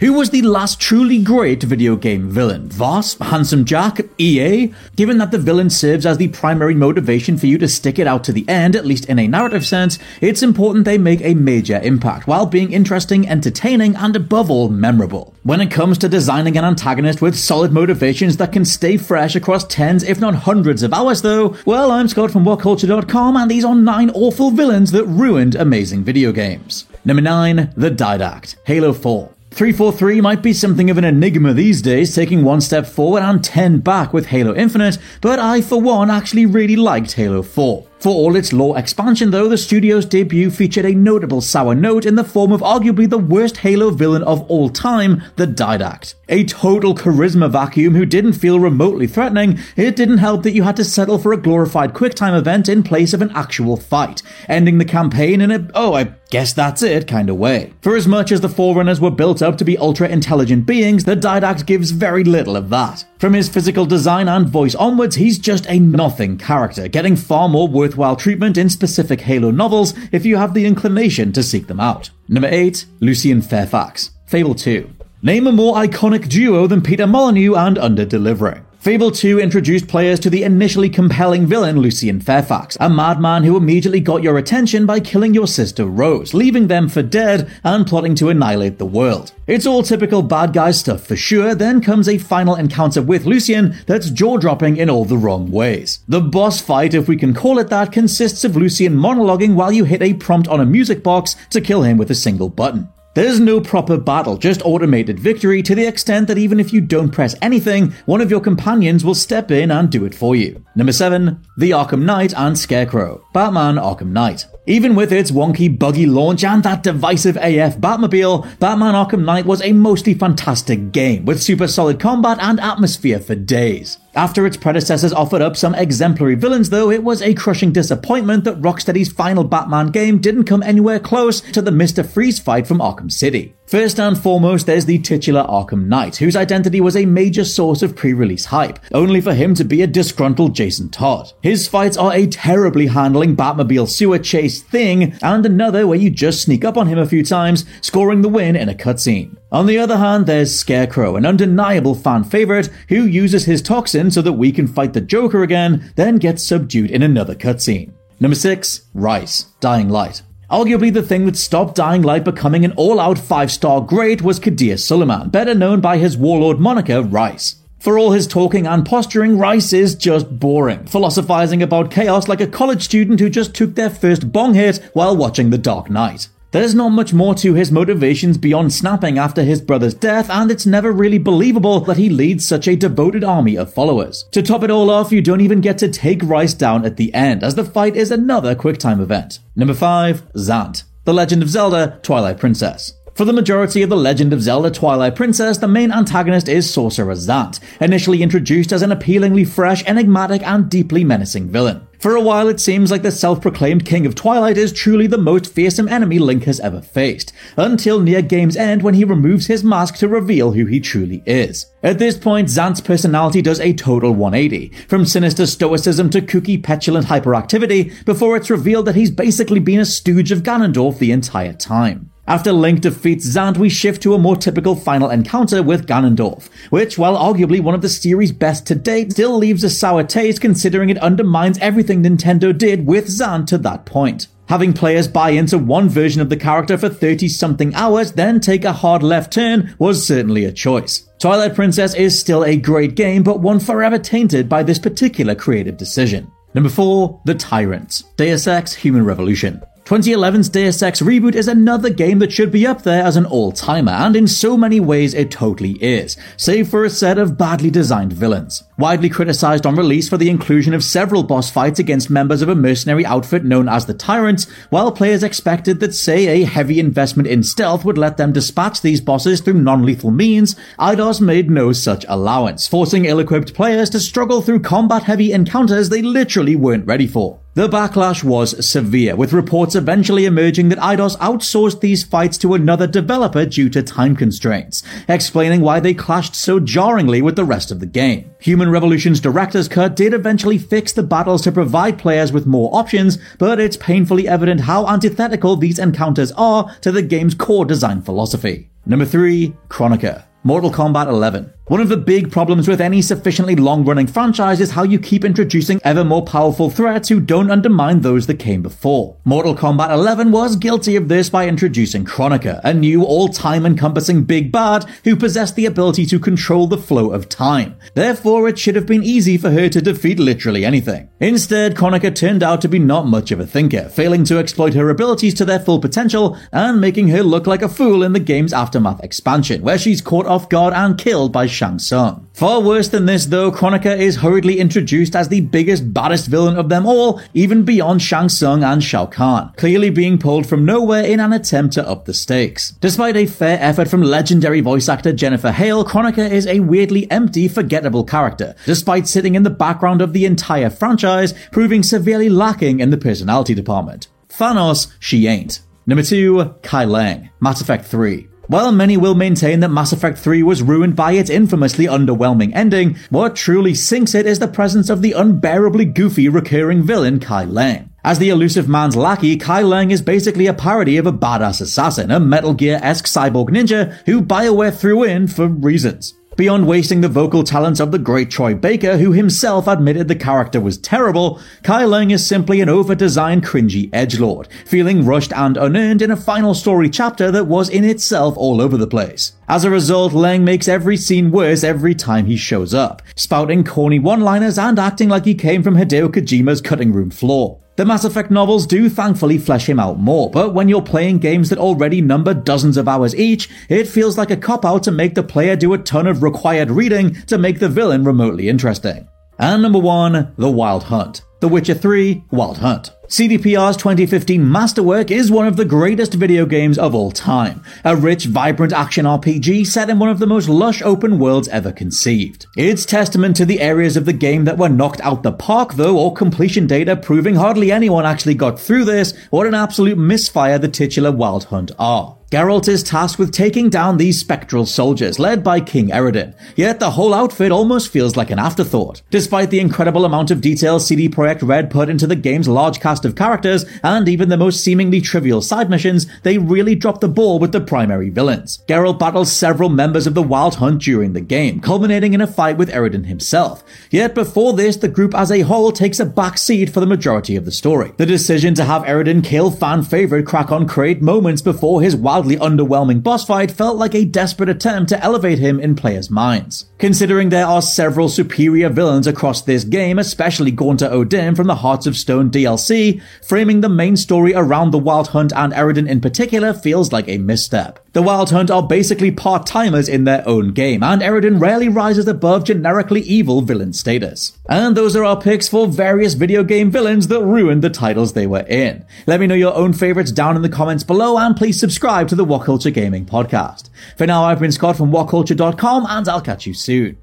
Who was the last truly great video game villain? Vaas? Handsome Jack? EA? Given that the villain serves as the primary motivation for you to stick it out to the end, at least in a narrative sense, it's important they make a major impact while being interesting, entertaining, and above all, memorable. When it comes to designing an antagonist with solid motivations that can stay fresh across tens, if not hundreds of hours, though, well, I'm Scott from WhatCulture.com, and these are nine awful villains that ruined amazing video games. Number 9, The Didact, Halo 4. 343 might be something of an enigma these days, taking one step forward and 10 back with Halo Infinite, but I, for one, actually really liked Halo 4. For all its lore expansion, though, the studio's debut featured a notable sour note in the form of arguably the worst Halo villain of all time, the Didact. A total charisma vacuum who didn't feel remotely threatening, it didn't help that you had to settle for a glorified QuickTime event in place of an actual fight, ending the campaign in a, oh, I guess that's it kind of way. For as much as the Forerunners were built up to be ultra intelligent beings, the Didact gives very little of that. From his physical design and voice onwards, he's just a nothing character, getting far more worthwhile treatment in specific Halo novels if you have the inclination to seek them out. Number 8, Lucien Fairfax. Fable 2. Name a more iconic duo than Peter Molyneux and Under Delivering. Fable 2 introduced players to the initially compelling villain Lucien Fairfax, a madman who immediately got your attention by killing your sister Rose, leaving them for dead and plotting to annihilate the world. It's all typical bad guy stuff for sure, then comes a final encounter with Lucien that's jaw dropping in all the wrong ways. The boss fight, if we can call it that, consists of Lucien monologuing while you hit a prompt on a music box to kill him with a single button. There's no proper battle, just automated victory to the extent that even if you don't press anything, one of your companions will step in and do it for you. Number 7. The Arkham Knight and Scarecrow. Batman Arkham Knight. Even with its wonky, buggy launch and that divisive AF Batmobile, Batman Arkham Knight was a mostly fantastic game, with super solid combat and atmosphere for days. After its predecessors offered up some exemplary villains, though, it was a crushing disappointment that Rocksteady's final Batman game didn't come anywhere close to the Mr. Freeze fight from Arkham City. First and foremost, there's the titular Arkham Knight, whose identity was a major source of pre-release hype, only for him to be a disgruntled Jason Todd. His fights are a terribly handling Batmobile sewer chase thing, and another where you just sneak up on him a few times, scoring the win in a cutscene. On the other hand, there's Scarecrow, an undeniable fan favorite who uses his toxin so that we can fight the Joker again, then gets subdued in another cutscene. Number 6, Rais, Dying Light. Arguably the thing that stopped Dying Light becoming an all-out five-star great was Kadir Suleiman, better known by his warlord moniker Rais. For all his talking and posturing, Rais is just boring, philosophizing about chaos like a college student who just took their first bong hit while watching The Dark Knight. There's not much more to his motivations beyond snapping after his brother's death, and it's never really believable that he leads such a devoted army of followers. To top it all off, you don't even get to take Rais down at the end, as the fight is another QuickTime event. Number 5, Zant. The Legend of Zelda Twilight Princess. For the majority of The Legend of Zelda Twilight Princess, the main antagonist is Sorcerer Zant, initially introduced as an appealingly fresh, enigmatic, and deeply menacing villain. For a while, it seems like the self proclaimed King of Twilight is truly the most fearsome enemy Link has ever faced, until near game's end when he removes his mask to reveal who he truly is. At this point, Zant's personality does a total 180, from sinister stoicism to kooky, petulant hyperactivity, before it's revealed that he's basically been a stooge of Ganondorf the entire time. After Link defeats Zant, we shift to a more typical final encounter with Ganondorf, which, while arguably one of the series' best to date, still leaves a sour taste considering it undermines everything Nintendo did with Zant to that point. Having players buy into one version of the character for 30 something hours, then take a hard left turn was certainly a choice. Twilight Princess is still a great game, but one forever tainted by this particular creative decision. Number 4, The Tyrants, Deus Ex Human Revolution. 2011's Deus Ex reboot is another game that should be up there as an all-timer, and in so many ways it totally is, save for a set of badly designed villains. Widely criticized on release for the inclusion of several boss fights against members of a mercenary outfit known as the Tyrants, while players expected that, say, a heavy investment in stealth would let them dispatch these bosses through non-lethal means, Eidos made no such allowance, forcing ill-equipped players to struggle through combat-heavy encounters they literally weren't ready for. The backlash was severe, with reports eventually emerging that Eidos outsourced these fights to another developer due to time constraints, explaining why they clashed so jarringly with the rest of the game. Human Revolution's director's cut did eventually fix the battles to provide players with more options, but it's painfully evident how antithetical these encounters are to the game's core design philosophy. Number 3, Kronika. Mortal Kombat 11. One of the big problems with any sufficiently long running franchise is how you keep introducing ever more powerful threats who don't undermine those that came before. Mortal Kombat 11 was guilty of this by introducing Kronika, a new all time encompassing big bad who possessed the ability to control the flow of time. Therefore, it should have been easy for her to defeat literally anything. Instead, Kronika turned out to be not much of a thinker, failing to exploit her abilities to their full potential and making her look like a fool in the game's Aftermath expansion, where she's caught off guard and killed by Shang Tsung. Far worse than this though, Kronika is hurriedly introduced as the biggest, baddest villain of them all, even beyond Shang Tsung and Shao Kahn, clearly being pulled from nowhere in an attempt to up the stakes. Despite a fair effort from legendary voice actor Jennifer Hale, Kronika is a weirdly empty, forgettable character, despite sitting in the background of the entire franchise, proving severely lacking in the personality department. Thanos, she ain't. Number 2, Kai Leng, Mass Effect 3. While many will maintain that Mass Effect 3 was ruined by its infamously underwhelming ending, what truly sinks it is the presence of the unbearably goofy recurring villain Kai Leng. As the Illusive Man's lackey, Kai Leng is basically a parody of a badass assassin, a Metal Gear-esque cyborg ninja who BioWare threw in for reasons. Beyond wasting the vocal talents of the great Troy Baker, who himself admitted the character was terrible, Kai Leng is simply an over-designed cringy edgelord, feeling rushed and unearned in a final story chapter that was in itself all over the place. As a result, Leng makes every scene worse every time he shows up, spouting corny one-liners and acting like he came from Hideo Kojima's cutting room floor. The Mass Effect novels do thankfully flesh him out more, but when you're playing games that already number dozens of hours each, it feels like a cop out to make the player do a ton of required reading to make the villain remotely interesting. And number one, The Wild Hunt. The Witcher 3 Wild Hunt. CDPR's 2015 masterwork is one of the greatest video games of all time. A rich, vibrant action RPG set in one of the most lush open worlds ever conceived. It's testament to the areas of the game that were knocked out the park though, or completion data proving hardly anyone actually got through this, what an absolute misfire the titular Wild Hunt are. Geralt is tasked with taking down these spectral soldiers, led by King Eredin. Yet the whole outfit almost feels like an afterthought. Despite the incredible amount of detail CD Projekt Red put into the game's large cast of characters, and even the most seemingly trivial side missions, they really drop the ball with the primary villains. Geralt battles several members of the Wild Hunt during the game, culminating in a fight with Eredin himself. Yet before this, the group as a whole takes a backseat for the majority of the story. The decision to have Eredin kill fan favorite Crach an Craite moments before his wild wildly underwhelming boss fight felt like a desperate attempt to elevate him in players' minds. Considering there are several superior villains across this game, especially Gaunter O'Dimm from the Hearts of Stone DLC, framing the main story around the Wild Hunt and Eredin in particular feels like a misstep. The Wild Hunt are basically part-timers in their own game, and Eredin rarely rises above generically evil villain status. And those are our picks for various video game villains that ruined the titles they were in. Let me know your own favorites down in the comments below, and please subscribe to the What Culture Gaming podcast. For now, I've been Scott from WhatCulture.com, and I'll catch you soon.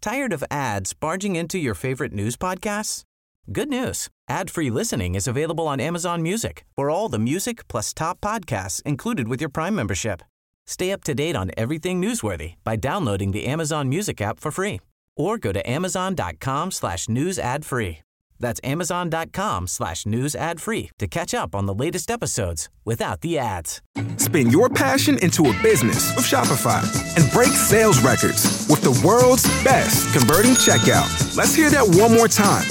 Tired of ads barging into your favorite news podcasts? Good news. Ad-free listening is available on Amazon Music for all the music plus top podcasts included with your Prime membership. Stay up to date on everything newsworthy by downloading the Amazon Music app for free or go to amazon.com slash news ad free. That's amazon.com slash news ad free to catch up on the latest episodes without the ads. Spin your passion into a business with Shopify and break sales records with the world's best converting checkout. Let's hear that one more time